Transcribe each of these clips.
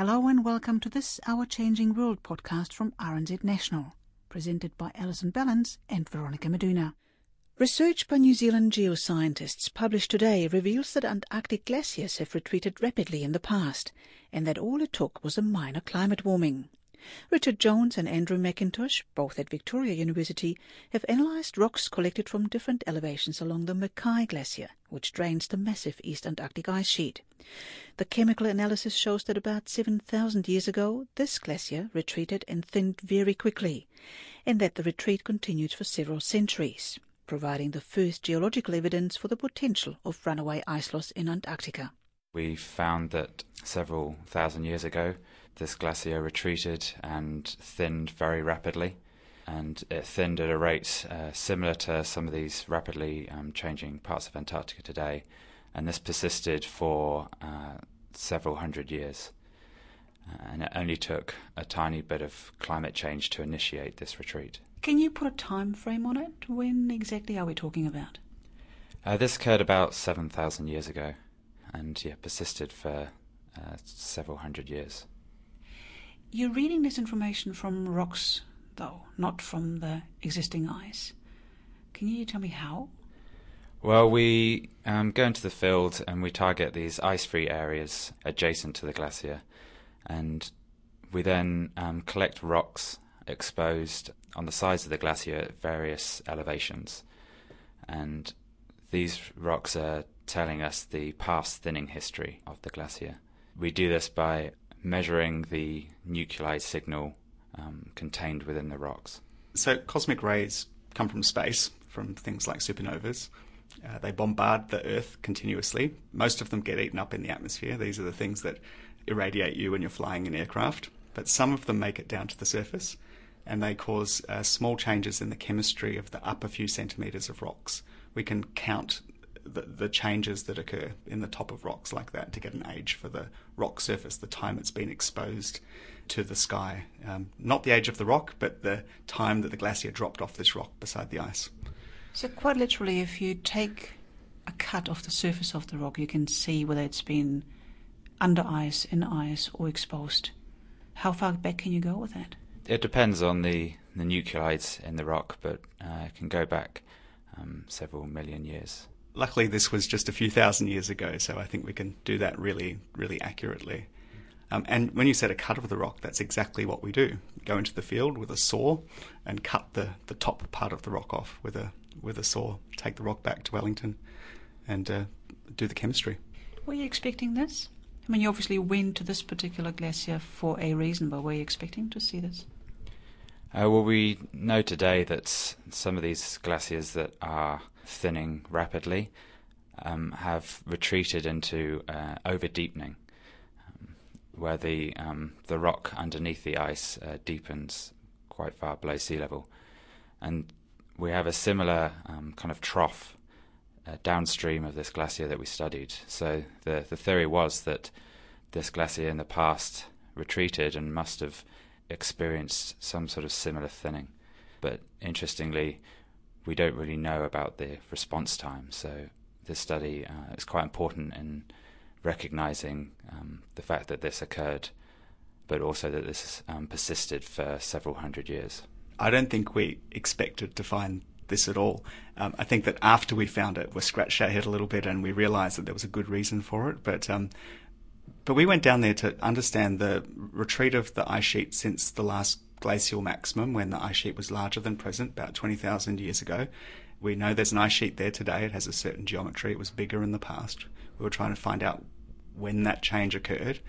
Hello and welcome to this Our Changing World podcast from RNZ National, presented by Alison Ballance and Veronica Meduna. Research by New Zealand geoscientists published today reveals that Antarctic glaciers have retreated rapidly in the past, and that all it took was a minor climate warming. Richard Jones and Andrew Mackintosh, both at Victoria University, have analysed rocks collected from different elevations along the Mackay Glacier, which drains the massive East Antarctic ice sheet. The chemical analysis shows that about 7,000 years ago, this glacier retreated and thinned very quickly, and that the retreat continued for several centuries, providing the first geological evidence for the potential of runaway ice loss in Antarctica. We found that several thousand years ago, this glacier retreated and thinned very rapidly. And it thinned at a rate uh, similar to some of these rapidly um, changing parts of Antarctica today. And this persisted for uh, several hundred years. Uh, and it only took a tiny bit of climate change to initiate this retreat. Can you put a time frame on it? When exactly are we talking about? Uh, this occurred about 7,000 years ago and yeah, persisted for uh, several hundred years. You're reading this information from rocks, though, not from the existing ice. Can you tell me how? Well, we um, go into the field and we target these ice free areas adjacent to the glacier. And we then um, collect rocks exposed on the sides of the glacier at various elevations. And these rocks are telling us the past thinning history of the glacier. We do this by measuring the nuclide signal um, contained within the rocks. So, cosmic rays come from space, from things like supernovas. Uh, they bombard the Earth continuously. Most of them get eaten up in the atmosphere. These are the things that irradiate you when you're flying an aircraft. But some of them make it down to the surface and they cause uh, small changes in the chemistry of the upper few centimetres of rocks. We can count the, the changes that occur in the top of rocks like that to get an age for the rock surface, the time it's been exposed to the sky. Um, not the age of the rock, but the time that the glacier dropped off this rock beside the ice. So, quite literally, if you take a cut off the surface of the rock, you can see whether it's been under ice, in ice, or exposed. How far back can you go with that? It depends on the, the nuclides in the rock, but uh, it can go back um, several million years luckily, this was just a few thousand years ago, so I think we can do that really, really accurately. Um, and when you said a cut of the rock, that's exactly what we do. Go into the field with a saw and cut the, the top part of the rock off with a with a saw. Take the rock back to Wellington and uh, do the chemistry. Were you expecting this? I mean, you obviously went to this particular glacier for a reason, but were you expecting to see this? Uh, well, we know today that some of these glaciers that are thinning rapidly um, have retreated into uh, over deepening, um, where the um, the rock underneath the ice uh, deepens quite far below sea level, and we have a similar um, kind of trough uh, downstream of this glacier that we studied. So the the theory was that this glacier in the past retreated and must have experienced some sort of similar thinning. But interestingly, we don't really know about the response time. So this study uh, is quite important in recognizing um, the fact that this occurred, but also that this um, persisted for several hundred years. I don't think we expected to find this at all. Um, I think that after we found it, we scratched our head a little bit and we realized that there was a good reason for it. But um, but we went down there to understand the retreat of the ice sheet since the last glacial maximum, when the ice sheet was larger than present, about 20,000 years ago. We know there's an ice sheet there today. It has a certain geometry. It was bigger in the past. We were trying to find out when that change occurred.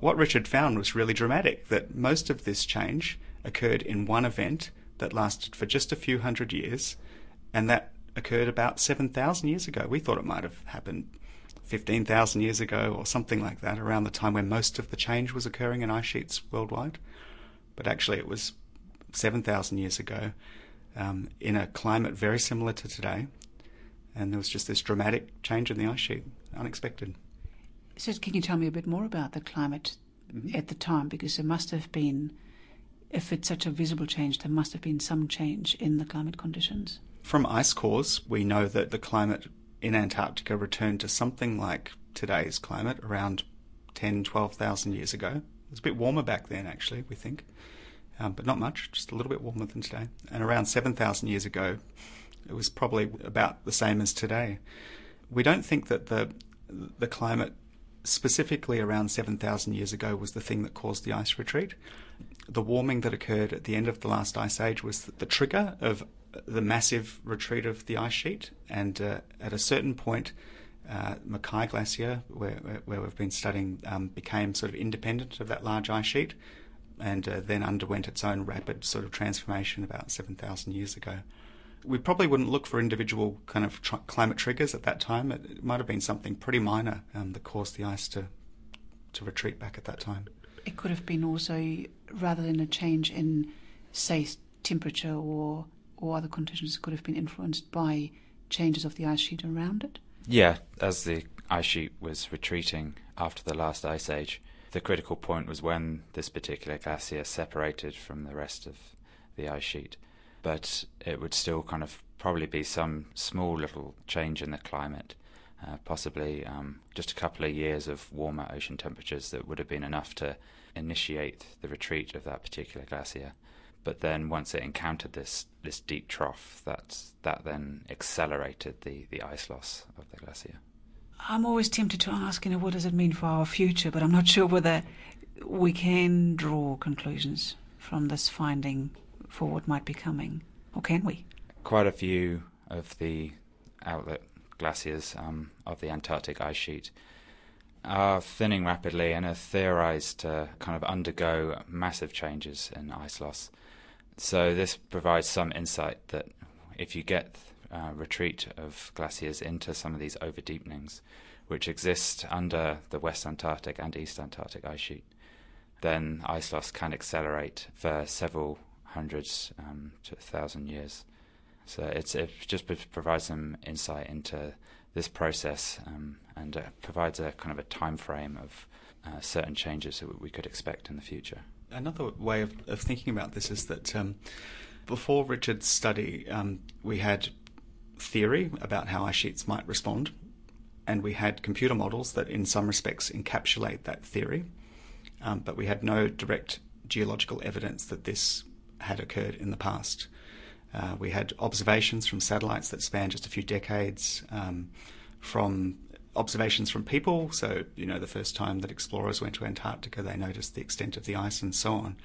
What Richard found was really dramatic that most of this change occurred in one event that lasted for just a few hundred years, and that occurred about 7,000 years ago. We thought it might have happened 15,000 years ago or something like that, around the time when most of the change was occurring in ice sheets worldwide. But actually, it was 7,000 years ago um, in a climate very similar to today. And there was just this dramatic change in the ice sheet, unexpected. So, can you tell me a bit more about the climate mm-hmm. at the time? Because there must have been, if it's such a visible change, there must have been some change in the climate conditions. From ice cores, we know that the climate in Antarctica returned to something like today's climate around 10, 12,000 years ago. It was a bit warmer back then, actually, we think, um, but not much, just a little bit warmer than today. And around 7,000 years ago, it was probably about the same as today. We don't think that the the climate specifically around 7,000 years ago was the thing that caused the ice retreat. The warming that occurred at the end of the last ice age was the trigger of the massive retreat of the ice sheet, and uh, at a certain point, uh, Mackay Glacier, where, where we've been studying, um, became sort of independent of that large ice sheet, and uh, then underwent its own rapid sort of transformation about 7,000 years ago. We probably wouldn't look for individual kind of tr- climate triggers at that time. It, it, might have been something pretty minor um, that caused the ice to to retreat back at that time. It could have been also rather than a change in, say, temperature or or other conditions it could have been influenced by changes of the ice sheet around it? Yeah, as the ice sheet was retreating after the last ice age, the critical point was when this particular glacier separated from the rest of the ice sheet. But it would still kind of probably be some small little change in the climate, uh, possibly um, just a couple of years of warmer ocean temperatures that would have been enough to initiate the retreat of that particular glacier but then once it encountered this this deep trough, that that then accelerated the, the ice loss of the glacier. I'm always tempted to ask, you know, what does it mean for our future? But I'm not sure whether we can draw conclusions from this finding for what might be coming, or can we? Quite a few of the outlet glaciers um, of the Antarctic ice sheet are thinning rapidly and are theorized to kind of undergo massive changes in ice loss. So this provides some insight that if you get uh, retreat of glaciers into some of these overdeepenings, which exist under the West Antarctic and East Antarctic ice sheet, then ice loss can accelerate for several hundreds um, to a thousand years. So it just provides some insight into this process um, and uh, provides a kind of a time frame of uh, certain changes that we could expect in the future. Another way of, of thinking about this is that um, before Richard's study, um, we had theory about how ice sheets might respond, and we had computer models that, in some respects, encapsulate that theory, um, but we had no direct geological evidence that this had occurred in the past. Uh, we had observations from satellites that span just a few decades, um, from observations from people. So, you know, the first time that explorers went to Antarctica, they noticed the extent of the ice and so on.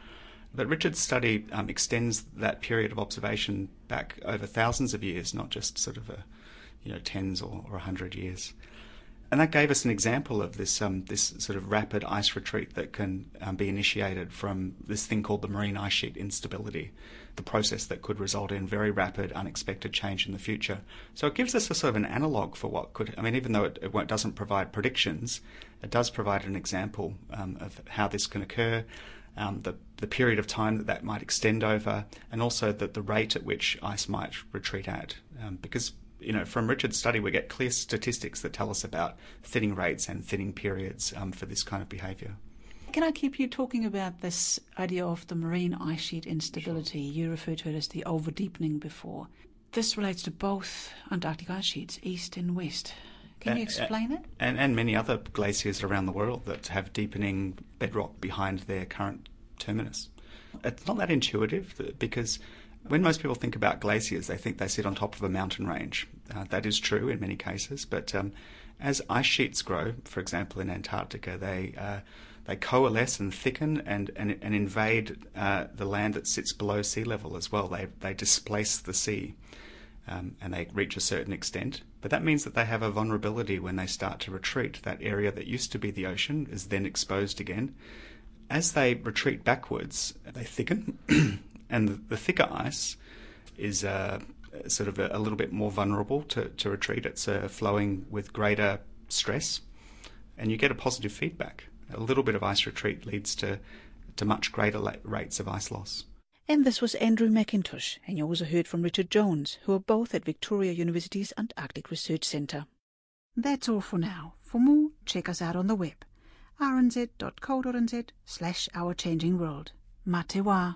But Richard's study um, extends that period of observation back over thousands of years, not just sort of a, you know, tens or a hundred years. And that gave us an example of this um, this sort of rapid ice retreat that can um, be initiated from this thing called the marine ice sheet instability, the process that could result in very rapid, unexpected change in the future. So it gives us a sort of an analog for what could. I mean, even though it, it doesn't provide predictions, it does provide an example um, of how this can occur. Um, the, the period of time that that might extend over, and also the, the rate at which ice might retreat at. Um, because you know, from Richard's study, we get clear statistics that tell us about thinning rates and thinning periods um, for this kind of behaviour. Can I keep you talking about this idea of the marine ice sheet instability? Sure. You referred to it as the overdeepening before. This relates to both Antarctic ice sheets, east and west. Can you explain it? And, and many other glaciers around the world that have deepening bedrock behind their current terminus. It's not that intuitive because when most people think about glaciers, they think they sit on top of a mountain range. Uh, that is true in many cases, but um, as ice sheets grow, for example in Antarctica, they uh, they coalesce and thicken and and, and invade uh, the land that sits below sea level as well. They they displace the sea. Um, and they reach a certain extent. But that means that they have a vulnerability when they start to retreat. That area that used to be the ocean is then exposed again. As they retreat backwards, they thicken and the thicker ice is uh, sort of a, a, little bit more vulnerable to, to retreat. It's uh, flowing with greater stress, and you get a positive feedback. A little bit of ice retreat leads to, to much greater rates of ice loss. And this was Andrew Mackintosh, and you also heard from Richard Jones, who are both at Victoria University's Antarctic Research Centre. That's all for now. For more, check us out on the web, rnz.co.nz slash our changing world. Mā te wā.